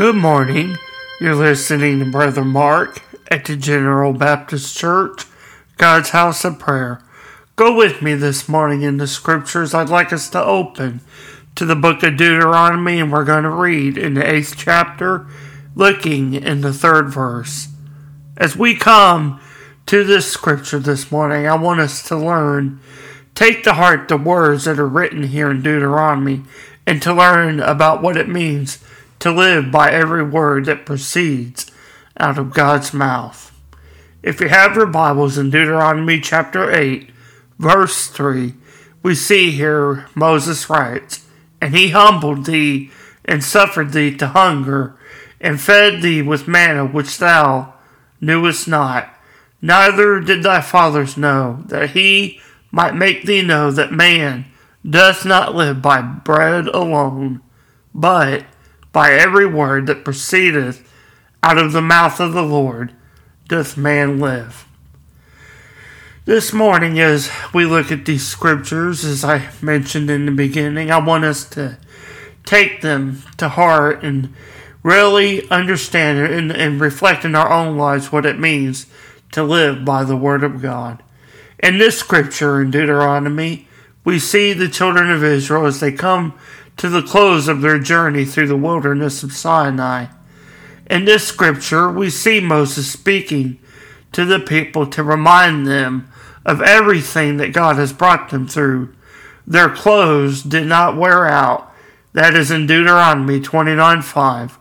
Good morning. You're listening to Brother Mark at the General Baptist Church, God's House of Prayer. Go with me this morning in the scriptures. I'd like us to open to the book of Deuteronomy, and we're going to read in the eighth chapter, looking in the third verse. As we come to this scripture this morning, I want us to learn, take to heart the words that are written here in Deuteronomy, and to learn about what it means to live by every word that proceeds out of God's mouth. If you have your Bibles in Deuteronomy chapter 8, verse 3, we see here Moses writes, And he humbled thee and suffered thee to hunger, and fed thee with manna which thou knewest not, neither did thy fathers know, that he might make thee know that man doth not live by bread alone, but by every word that proceedeth out of the mouth of the Lord doth man live. This morning, as we look at these scriptures, as I mentioned in the beginning, I want us to take them to heart and really understand and, and reflect in our own lives what it means to live by the Word of God. In this scripture in Deuteronomy, we see the children of Israel as they come to the close of their journey through the wilderness of Sinai. In this scripture, we see Moses speaking to the people to remind them of everything that God has brought them through. Their clothes did not wear out. That is in Deuteronomy 29 5.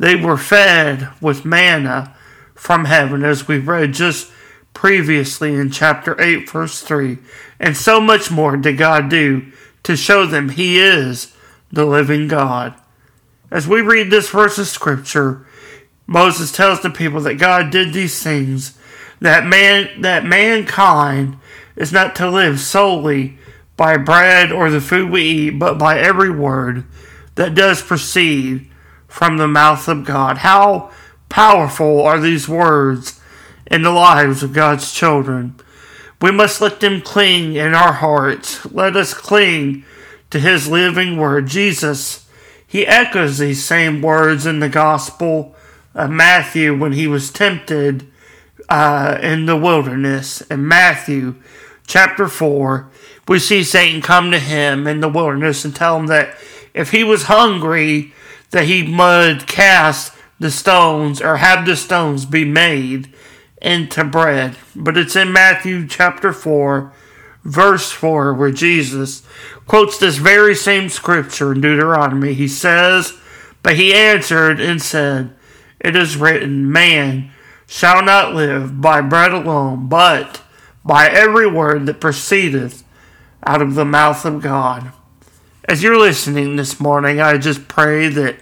They were fed with manna from heaven, as we read just previously in chapter 8, verse 3. And so much more did God do to show them He is the living God. As we read this verse of scripture, Moses tells the people that God did these things, that man that mankind is not to live solely by bread or the food we eat, but by every word that does proceed from the mouth of God. How powerful are these words in the lives of God's children? We must let them cling in our hearts. Let us cling to his living word. Jesus, he echoes these same words in the Gospel of Matthew when he was tempted uh, in the wilderness. In Matthew chapter 4, we see Satan come to him in the wilderness and tell him that if he was hungry, that he would cast the stones or have the stones be made into bread. But it's in Matthew chapter 4, verse 4, where Jesus quotes this very same scripture in Deuteronomy. He says, But he answered and said, It is written, Man shall not live by bread alone, but by every word that proceedeth out of the mouth of God. As you're listening this morning, I just pray that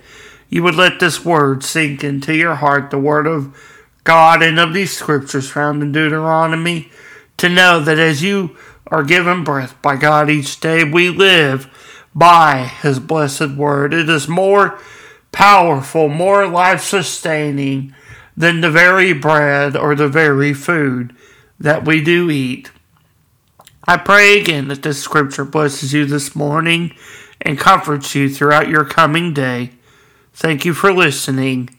you would let this word sink into your heart, the word of God and of these scriptures found in Deuteronomy, to know that as you are given breath by God each day. We live by His blessed word. It is more powerful, more life sustaining than the very bread or the very food that we do eat. I pray again that this scripture blesses you this morning and comforts you throughout your coming day. Thank you for listening,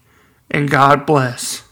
and God bless.